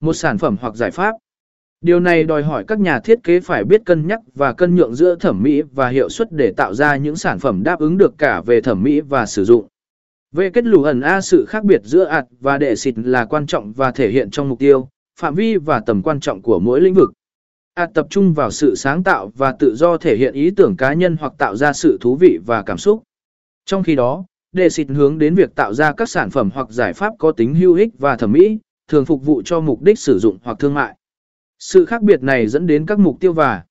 một sản phẩm hoặc giải pháp. Điều này đòi hỏi các nhà thiết kế phải biết cân nhắc và cân nhượng giữa thẩm mỹ và hiệu suất để tạo ra những sản phẩm đáp ứng được cả về thẩm mỹ và sử dụng. Về kết lù ẩn A sự khác biệt giữa ạt và đệ xịt là quan trọng và thể hiện trong mục tiêu, phạm vi và tầm quan trọng của mỗi lĩnh vực. ạt tập trung vào sự sáng tạo và tự do thể hiện ý tưởng cá nhân hoặc tạo ra sự thú vị và cảm xúc. Trong khi đó, đệ xịt hướng đến việc tạo ra các sản phẩm hoặc giải pháp có tính hữu ích và thẩm mỹ, thường phục vụ cho mục đích sử dụng hoặc thương mại. Sự khác biệt này dẫn đến các mục tiêu và